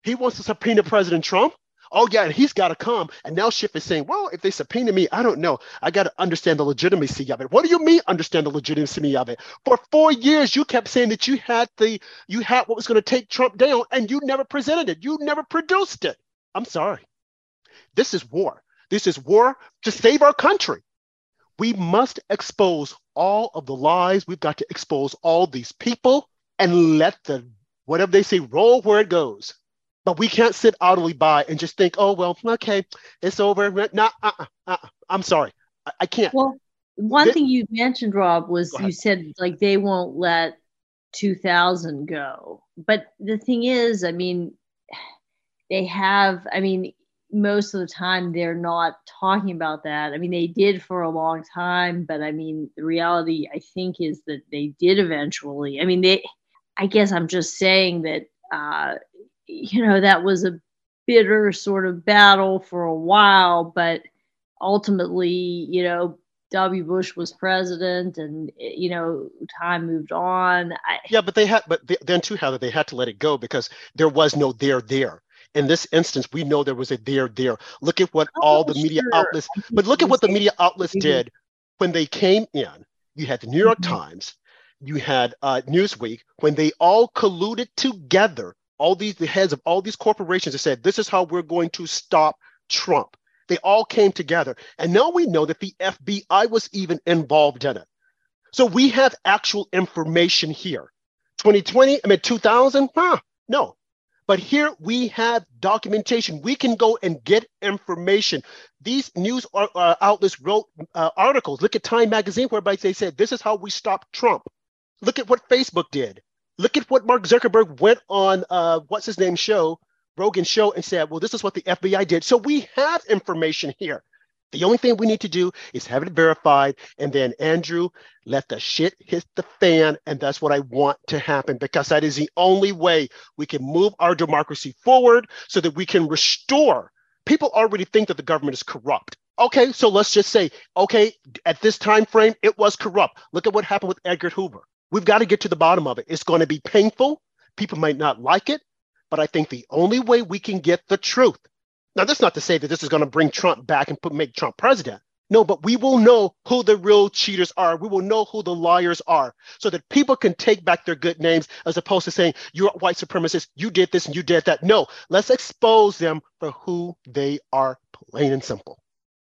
He wants to subpoena President Trump. Oh, yeah, and he's got to come. And now Schiff is saying, well, if they subpoena me, I don't know. I got to understand the legitimacy of it. What do you mean understand the legitimacy of it? For four years, you kept saying that you had the you had what was going to take Trump down, and you never presented it. You never produced it. I'm sorry. This is war. This is war to save our country. We must expose all of the lies. We've got to expose all these people and let the whatever they say roll where it goes. But we can't sit idly by and just think, oh well, okay, it's over. Not, uh-uh, uh-uh. I'm sorry, I, I can't. Well, one thing you mentioned, Rob, was you said like they won't let 2000 go. But the thing is, I mean, they have. I mean, most of the time they're not talking about that. I mean, they did for a long time, but I mean, the reality I think is that they did eventually. I mean, they, I guess I'm just saying that, uh, you know, that was a bitter sort of battle for a while, but ultimately, you know, W. Bush was president, and you know, time moved on. I, yeah, but they had, but then too, Heather, they had to let it go because there was no there there in this instance, we know there was a there there. Look at what oh, all the media outlets, but look at what the media outlets did when they came in. You had the New York mm-hmm. Times, you had uh, Newsweek, when they all colluded together, all these the heads of all these corporations that said, this is how we're going to stop Trump. They all came together. And now we know that the FBI was even involved in it. So we have actual information here. 2020, I mean 2000, huh? No, but here we have documentation. We can go and get information. These news uh, outlets wrote uh, articles. Look at Time Magazine, whereby they said, This is how we stop Trump. Look at what Facebook did. Look at what Mark Zuckerberg went on, uh, what's his name, show, Rogan show, and said, Well, this is what the FBI did. So we have information here. The only thing we need to do is have it verified. And then, Andrew, let the shit hit the fan. And that's what I want to happen because that is the only way we can move our democracy forward so that we can restore. People already think that the government is corrupt. Okay, so let's just say, okay, at this time frame, it was corrupt. Look at what happened with Edgar Hoover. We've got to get to the bottom of it. It's going to be painful. People might not like it, but I think the only way we can get the truth now, that's not to say that this is going to bring Trump back and put, make Trump president. No, but we will know who the real cheaters are. We will know who the liars are so that people can take back their good names as opposed to saying, you're white supremacist, you did this and you did that. No, let's expose them for who they are, plain and simple.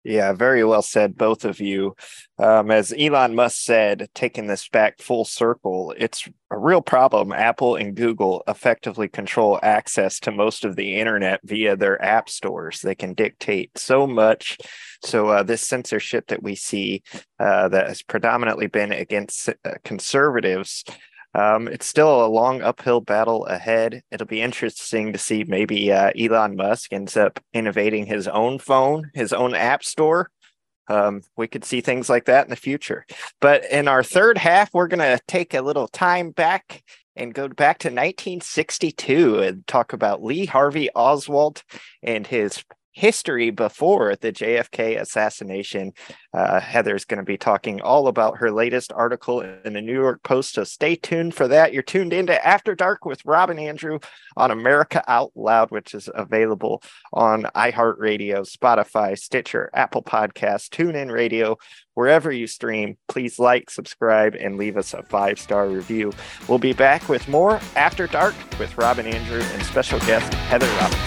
Yeah, very well said, both of you. Um, as Elon Musk said, taking this back full circle, it's a real problem. Apple and Google effectively control access to most of the internet via their app stores. They can dictate so much. So, uh, this censorship that we see uh, that has predominantly been against uh, conservatives um, it's still a long uphill battle ahead. It'll be interesting to see maybe uh, Elon Musk ends up innovating his own phone, his own app store. Um, we could see things like that in the future. But in our third half, we're going to take a little time back and go back to 1962 and talk about Lee Harvey Oswald and his history before the JFK assassination. Uh, Heather's going to be talking all about her latest article in the New York Post. So stay tuned for that. You're tuned into After Dark with Rob and Andrew on America Out Loud, which is available on iHeartRadio, Spotify, Stitcher, Apple Podcasts, TuneIn Radio, wherever you stream. Please like, subscribe, and leave us a five star review. We'll be back with more After Dark with Rob and Andrew and special guest Heather Robinson.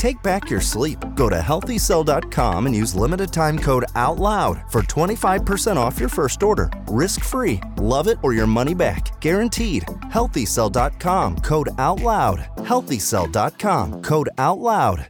Take back your sleep. Go to healthycell.com and use limited time code OUTLOUD for 25% off your first order. Risk free. Love it or your money back. Guaranteed. Healthycell.com code OUTLOUD. Healthycell.com code OUTLOUD.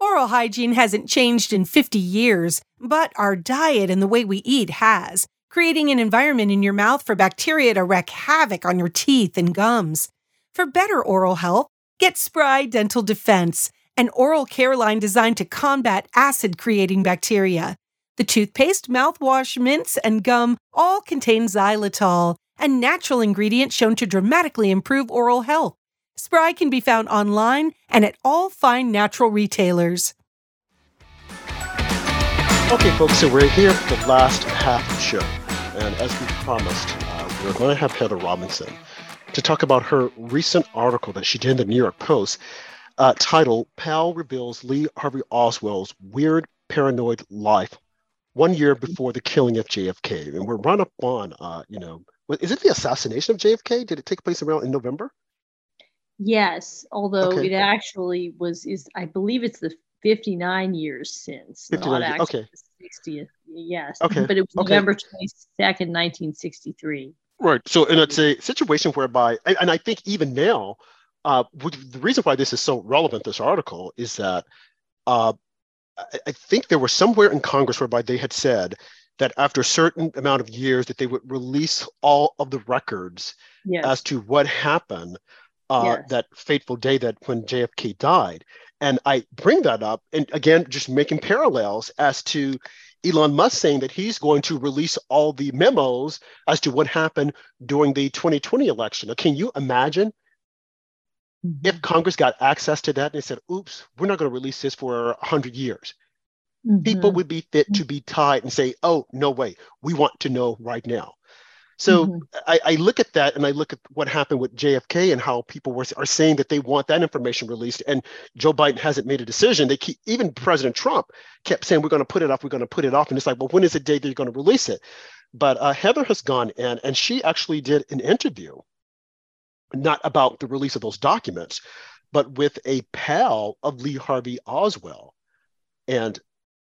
Oral hygiene hasn't changed in 50 years, but our diet and the way we eat has, creating an environment in your mouth for bacteria to wreak havoc on your teeth and gums. For better oral health, get Spry Dental Defense an oral care line designed to combat acid creating bacteria. The toothpaste, mouthwash, mints, and gum all contain xylitol, a natural ingredient shown to dramatically improve oral health. Spry can be found online and at all fine natural retailers. Okay, folks, so we're here for the last half of the show. And as we promised, uh, we're going to have Heather Robinson to talk about her recent article that she did in the New York Post uh, title Pal reveals Lee Harvey Oswald's weird paranoid life one year before the killing of JFK. And we're run up on, uh, you know, is it the assassination of JFK? Did it take place around in November? Yes, although okay. it actually was, is I believe it's the 59 years since. 59 not okay. 60th. Yes. Okay. But it was okay. November 22nd, 1963. Right. So, and it's a situation whereby, and I think even now, uh, the reason why this is so relevant, this article, is that uh, I, think there was somewhere in Congress whereby they had said that after a certain amount of years that they would release all of the records yes. as to what happened uh, yes. that fateful day that when JFK died. And I bring that up, and again, just making parallels as to Elon Musk saying that he's going to release all the memos as to what happened during the 2020 election. Now, can you imagine Mm-hmm. If Congress got access to that and they said, oops, we're not going to release this for 100 years, mm-hmm. people would be fit to be tied and say, oh, no way, we want to know right now. So mm-hmm. I, I, look at that and I look at what happened with JFK and how people were, are saying that they want that information released. And Joe Biden hasn't made a decision. They keep, even President Trump kept saying, we're going to put it off, we're going to put it off. And it's like, well, when is the day that you're going to release it? But uh, Heather has gone in and she actually did an interview not about the release of those documents, but with a pal of Lee Harvey Oswald. And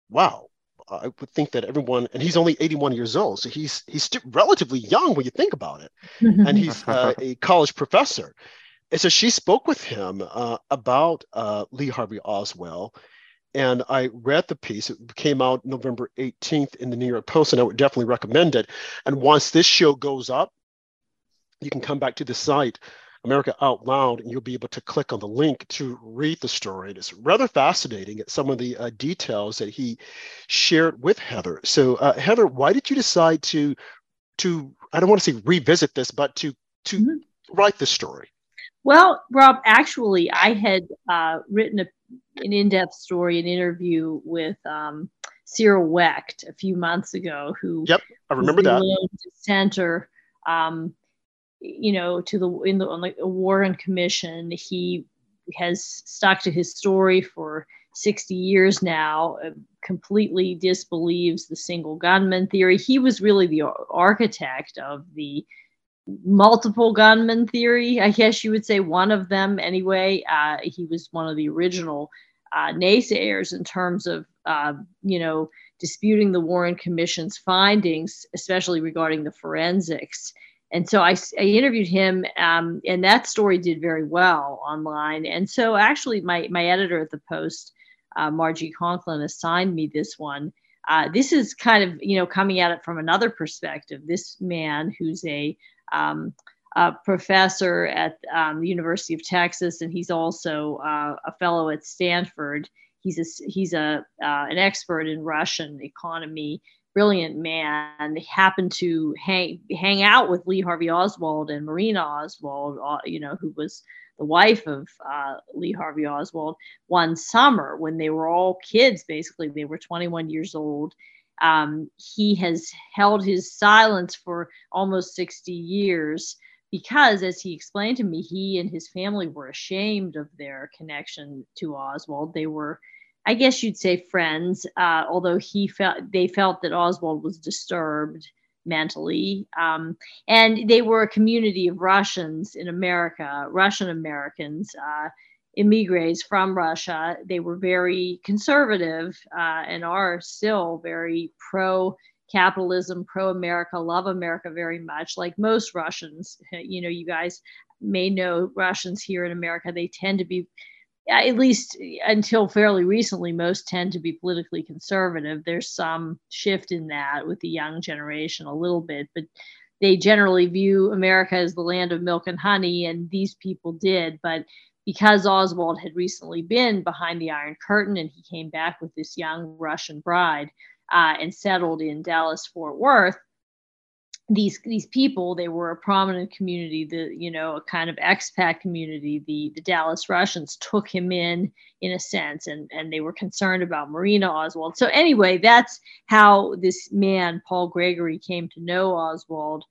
wow, I would think that everyone, and he's only 81 years old, so he's he's still relatively young when you think about it, and he's uh, a college professor. And so she spoke with him uh, about uh, Lee Harvey Oswald, and I read the piece. It came out November 18th in the New York Post, and I would definitely recommend it. And once this show goes up, you can come back to the site America Out Loud, and you'll be able to click on the link to read the story. And it's rather fascinating at some of the uh, details that he shared with Heather. So, uh, Heather, why did you decide to to I don't want to say revisit this, but to to mm-hmm. write this story? Well, Rob, actually, I had uh, written a, an in-depth story, an interview with um, Cyril Wecht a few months ago, who yep, I remember that center Um, you know, to the in the on Warren Commission. He has stuck to his story for 60 years now. Uh, completely disbelieves the single gunman theory. He was really the architect of the multiple gunman theory. I guess you would say one of them anyway. Uh, he was one of the original uh, naysayers in terms of uh, you know disputing the Warren Commission's findings, especially regarding the forensics and so I, I interviewed him, um, and that story did very well online. And so actually, my my editor at the Post, uh, Margie Conklin, assigned me this one. Uh, this is kind of you know coming at it from another perspective. This man who's a, um, a professor at um, the University of Texas, and he's also uh, a fellow at Stanford. He's a he's a uh, an expert in Russian economy brilliant man. Happened to hang hang out with Lee Harvey Oswald and Marina Oswald, uh, you know, who was the wife of uh, Lee Harvey Oswald, one summer when they were all kids. Basically, they were 21 years old. Um, he has held his silence for almost 60 years because, as he explained to me, he and his family were ashamed of their connection to Oswald. They were I guess you'd say friends, uh, although he felt they felt that Oswald was disturbed mentally. Um, and they were a community of Russians in America, Russian Americans, uh, immigrants from Russia. They were very conservative uh, and are still very pro capitalism, pro America, love America very much, like most Russians. You know, you guys may know Russians here in America, they tend to be at least until fairly recently, most tend to be politically conservative. There's some shift in that with the young generation a little bit, but they generally view America as the land of milk and honey, and these people did. But because Oswald had recently been behind the Iron Curtain and he came back with this young Russian bride uh, and settled in Dallas Fort Worth, these these people they were a prominent community the you know a kind of expat community. The the dallas russians took him in in a sense and and they were concerned about marina oswald. So anyway that's how this man paul gregory came to know oswald.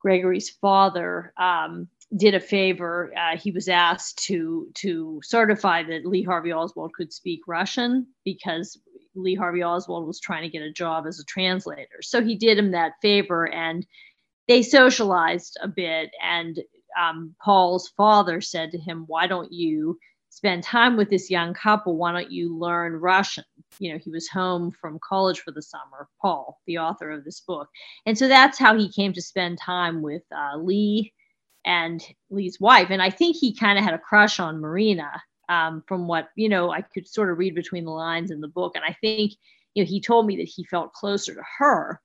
Gregory's father um, did a favor. Uh, he was asked to to certify that lee harvey oswald could speak russian because Lee Harvey Oswald was trying to get a job as a translator. So he did him that favor and they socialized a bit. And um, Paul's father said to him, Why don't you spend time with this young couple? Why don't you learn Russian? You know, he was home from college for the summer, Paul, the author of this book. And so that's how he came to spend time with uh, Lee and Lee's wife. And I think he kind of had a crush on Marina um, from what you know I could sort of read between the lines in the book. And I think you know he told me that he felt closer to her.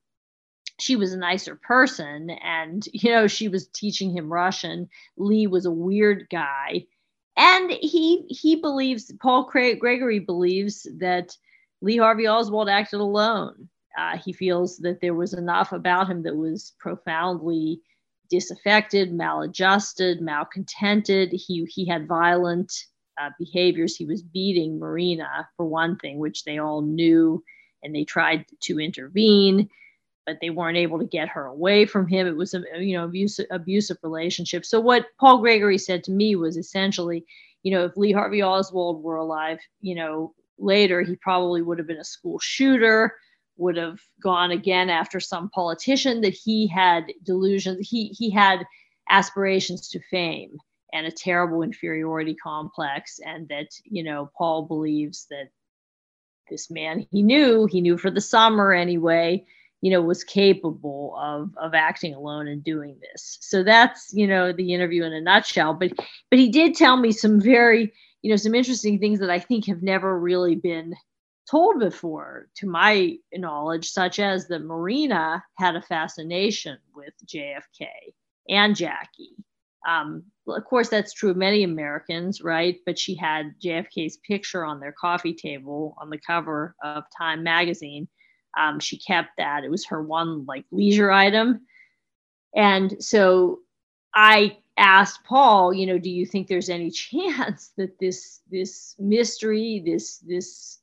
She was a nicer person, and you know she was teaching him Russian. Lee was a weird guy, and he he believes Paul Gregory believes that Lee Harvey Oswald acted alone. Uh, he feels that there was enough about him that was profoundly disaffected, maladjusted, malcontented. He he had violent uh, behaviors. He was beating Marina for one thing, which they all knew, and they tried to intervene, but they weren't able to get her away from him. It was a you know abusive abusive relationship. So what Paul Gregory said to me was essentially, you know, if Lee Harvey Oswald were alive, you know, later he probably would have been a school shooter would have gone again after some politician that he had delusions he he had aspirations to fame and a terrible inferiority complex and that you know paul believes that this man he knew he knew for the summer anyway you know was capable of of acting alone and doing this. So that's you know the interview in a nutshell. But but he did tell me some very you know some interesting things that i think have never really been told before to my knowledge such as that marina had a fascination with jfk and jackie um, of course, that's true of many Americans, right? But she had JFK's picture on their coffee table on the cover of Time magazine. Um, she kept that. It was her one like leisure item. And so I asked Paul, you know, do you think there's any chance that this this mystery, this this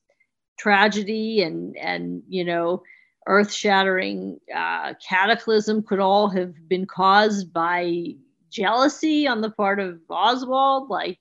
tragedy, and and you know, earth-shattering uh, cataclysm could all have been caused by jealousy on the part of Oswald, like,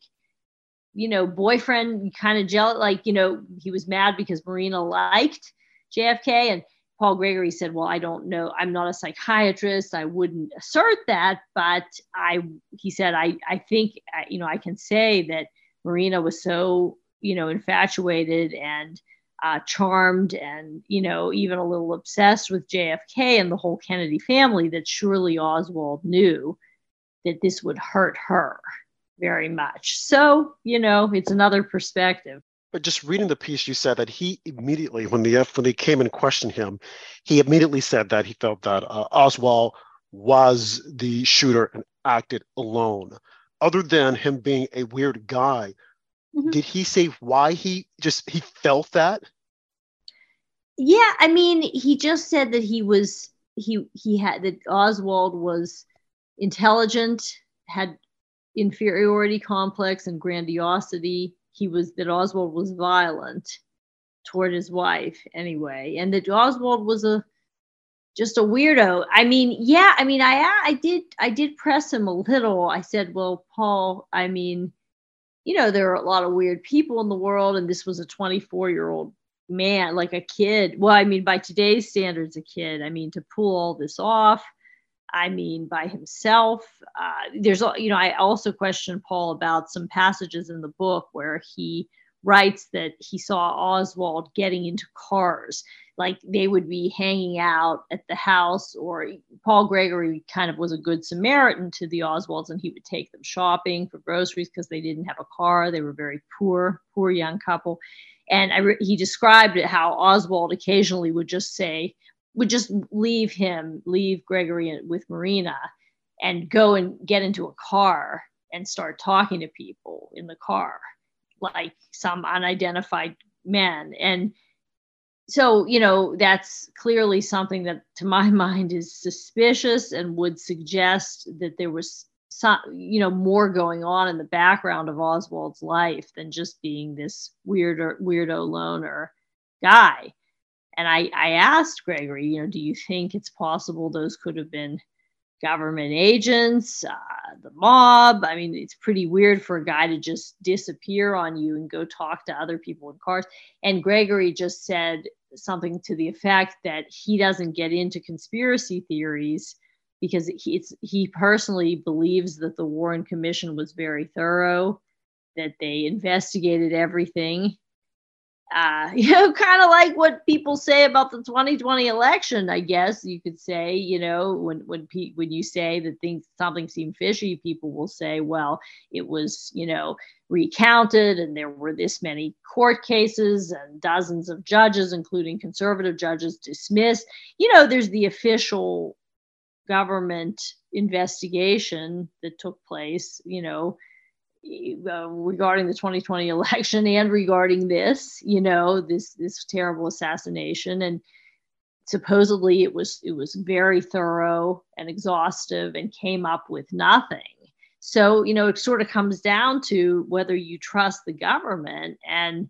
you know, boyfriend kind of jealous, like, you know, he was mad because Marina liked JFK. And Paul Gregory said, Well, I don't know. I'm not a psychiatrist. I wouldn't assert that. But I, he said, I, I think, you know, I can say that Marina was so, you know, infatuated and uh, charmed and, you know, even a little obsessed with JFK and the whole Kennedy family that surely Oswald knew that this would hurt her very much. So, you know, it's another perspective. But just reading the piece, you said that he immediately, when the when they came and questioned him, he immediately said that he felt that uh, Oswald was the shooter and acted alone. Other than him being a weird guy, mm-hmm. did he say why he just he felt that? Yeah, I mean, he just said that he was he he had that Oswald was intelligent, had inferiority complex and grandiosity. He was that Oswald was violent toward his wife anyway, and that Oswald was a just a weirdo. I mean, yeah, I mean, I I did I did press him a little. I said, well, Paul, I mean, you know, there are a lot of weird people in the world, and this was a 24 year old man, like a kid. Well, I mean, by today's standards, a kid. I mean, to pull all this off. I mean, by himself. Uh, there's, you know, I also question Paul about some passages in the book where he writes that he saw Oswald getting into cars, like they would be hanging out at the house, or Paul Gregory kind of was a good Samaritan to the Oswalds, and he would take them shopping for groceries because they didn't have a car. They were very poor, poor young couple. And re- he described it how Oswald occasionally would just say, would just leave him, leave Gregory with Marina, and go and get into a car and start talking to people in the car like some unidentified men. And so, you know, that's clearly something that to my mind is suspicious and would suggest that there was some, you know, more going on in the background of Oswald's life than just being this weirdo, weirdo loner guy. And I, I asked Gregory, you know, do you think it's possible those could have been government agents, uh, the mob. I mean, it's pretty weird for a guy to just disappear on you and go talk to other people in cars. And Gregory just said something to the effect that he doesn't get into conspiracy theories because he, he personally believes that the Warren Commission was very thorough, that they investigated everything uh, you know, kind of like what people say about the 2020 election, I guess you could say, you know, when when pe- when you say that things something seemed fishy, people will say, well, it was, you know, recounted and there were this many court cases and dozens of judges, including conservative judges, dismissed. You know, there's the official government investigation that took place, you know, uh, regarding the 2020 election and regarding this, you know, this this terrible assassination, and supposedly it was it was very thorough and exhaustive and came up with nothing. So you know, it sort of comes down to whether you trust the government and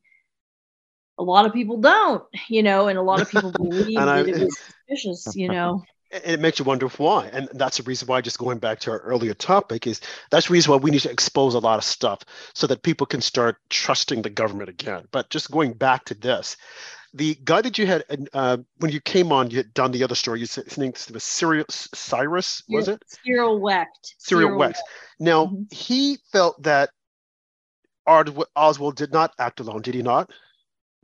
a lot of people don't, you know, and a lot of people believe that I, it was suspicious, you know and it makes you wonder why. And that's the reason why just going back to our earlier topic is that's the reason why we need to expose a lot of stuff so that people can start trusting the government again. But just going back to this the guy that you had uh, when you came on you had done the other story. You said his name was Cyril, cyrus was it? Cyril wecht cyril, cyril wecht. wecht now mm-hmm. he felt that oswald did not act alone did he not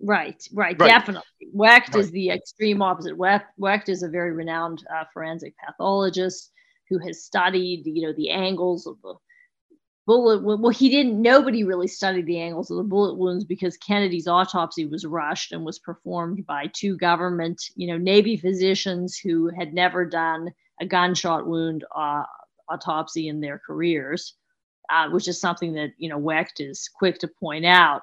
Right, right, right. definitely. Wecht right. is the extreme opposite. Wecht, Wecht is a very renowned uh, forensic pathologist who has studied, you know, the angles of the bullet. Well, he didn't. Nobody really studied the angles of the bullet wounds because Kennedy's autopsy was rushed and was performed by two government, you know, Navy physicians who had never done a gunshot wound uh, autopsy in their careers, uh, which is something that you know Wecht is quick to point out.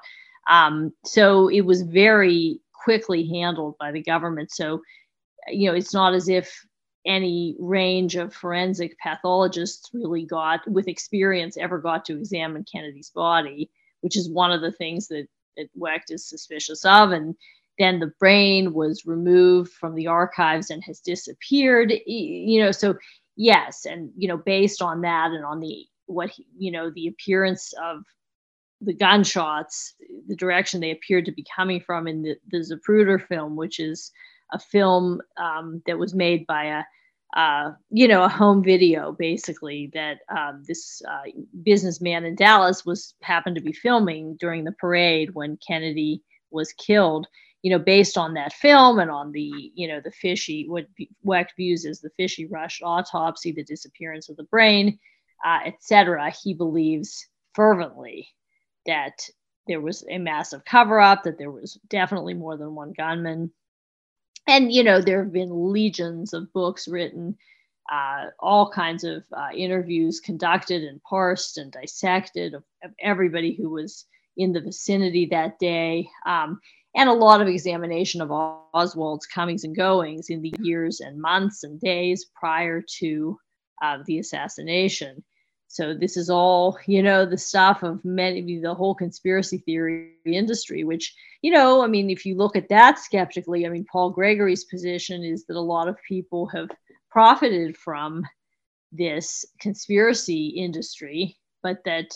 Um, so it was very quickly handled by the government. So, you know, it's not as if any range of forensic pathologists really got, with experience, ever got to examine Kennedy's body, which is one of the things that, that Wecht is suspicious of. And then the brain was removed from the archives and has disappeared. You know, so yes, and you know, based on that and on the what he, you know the appearance of the gunshots, the direction they appeared to be coming from in the, the Zapruder film, which is a film um, that was made by a uh, you know, a home video basically that um, this uh, businessman in Dallas was happened to be filming during the parade when Kennedy was killed. You know, based on that film and on the you know the fishy what Wecht views as the fishy rush autopsy, the disappearance of the brain, uh, etc. He believes fervently that there was a massive cover up, that there was definitely more than one gunman. And, you know, there have been legions of books written, uh, all kinds of uh, interviews conducted and parsed and dissected of, of, everybody who was in the vicinity that day. Um, and a lot of examination of Oswald's comings and goings in the years and months and days prior to uh, the assassination. So this is all, you know, the stuff of many, the whole conspiracy theory industry, which, you know, I mean, if you look at that skeptically, I mean, Paul Gregory's position is that a lot of people have profited from this conspiracy industry, but that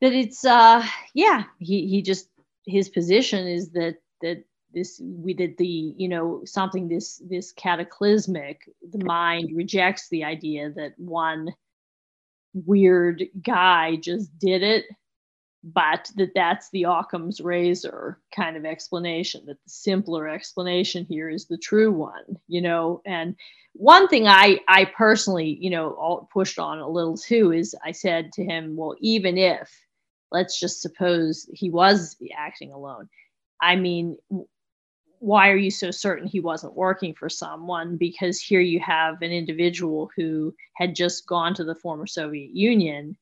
that it's uh yeah, he he just his position is that that this we did the you know something this this cataclysmic the mind rejects the idea that one weird guy just did it but that that's the Occam's razor kind of explanation that the simpler explanation here is the true one you know? And one thing i i personally you know pushed on a little too is i said to him well even if let's just suppose he was acting alone i mean why are you so certain he wasn't working for someone? Because here you have an individual who had just gone to the former Soviet Union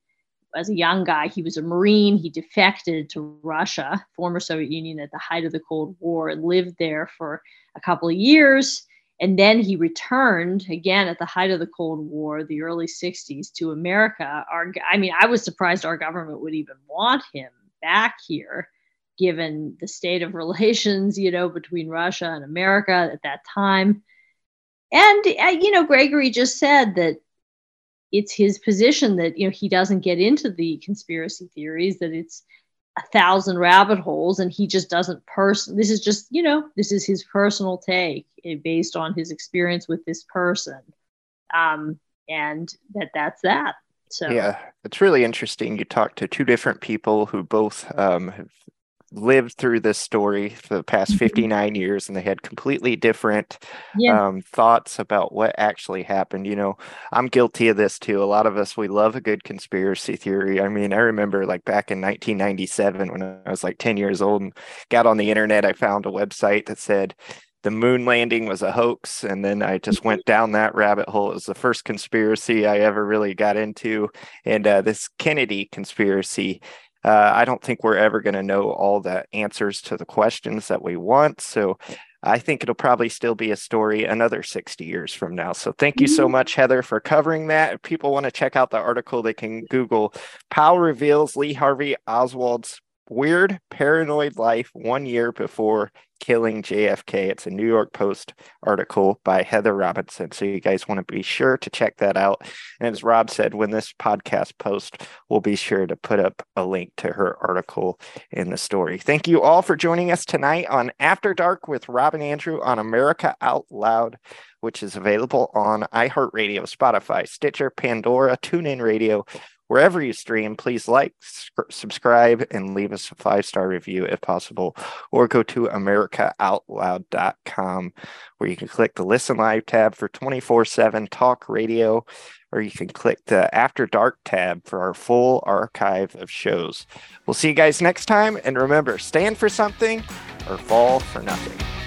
as a young guy. He was a Marine. He defected to Russia, former Soviet Union, at the height of the Cold War, and lived there for a couple of years. And then he returned again at the height of the Cold War, the early 60s, to America. Our, I mean, I was surprised our government would even want him back here given the state of relations, you know, between Russia and America at that time. And, uh, you know, Gregory just said that it's his position that, you know, he doesn't get into the conspiracy theories, that it's a thousand rabbit holes and he just doesn't person this is just you know this is his personal take eh, based on his experience with this person um and that that's that so yeah it's really interesting you talk to two different people who both um, have lived through this story for the past mm-hmm. 59 years and they had completely different yeah. um, thoughts about what actually happened you know i'm guilty of this too a lot of us we love a good conspiracy theory i mean i remember like back in 1997 when i was like 10 years old and got on the internet i found a website that said the moon landing was a hoax and then i just went down that rabbit hole it was the first conspiracy i ever really got into and uh, this kennedy conspiracy uh, I don't think we're ever going to know all the answers to the questions that we want. So I think it'll probably still be a story another 60 years from now. So thank you so mm-hmm. much, Heather, for covering that. If people want to check out the article, they can Google Pal reveals Lee Harvey Oswald's weird paranoid life one year before killing JFK. It's a New York Post article by Heather Robinson. So you guys want to be sure to check that out. And as Rob said, when this podcast post, we'll be sure to put up a link to her article in the story. Thank you all for joining us tonight on After Dark with Rob and Andrew on America Out Loud, which is available on iHeartRadio, Spotify, Stitcher, Pandora, TuneIn Radio, wherever you stream, please like, subscribe, and leave us a five star review if possible, or go to AmericaOutloud.com where you can click the Listen Live tab for 24 7 talk radio, or you can click the After Dark tab for our full archive of shows. We'll see you guys next time, and remember stand for something or fall for nothing.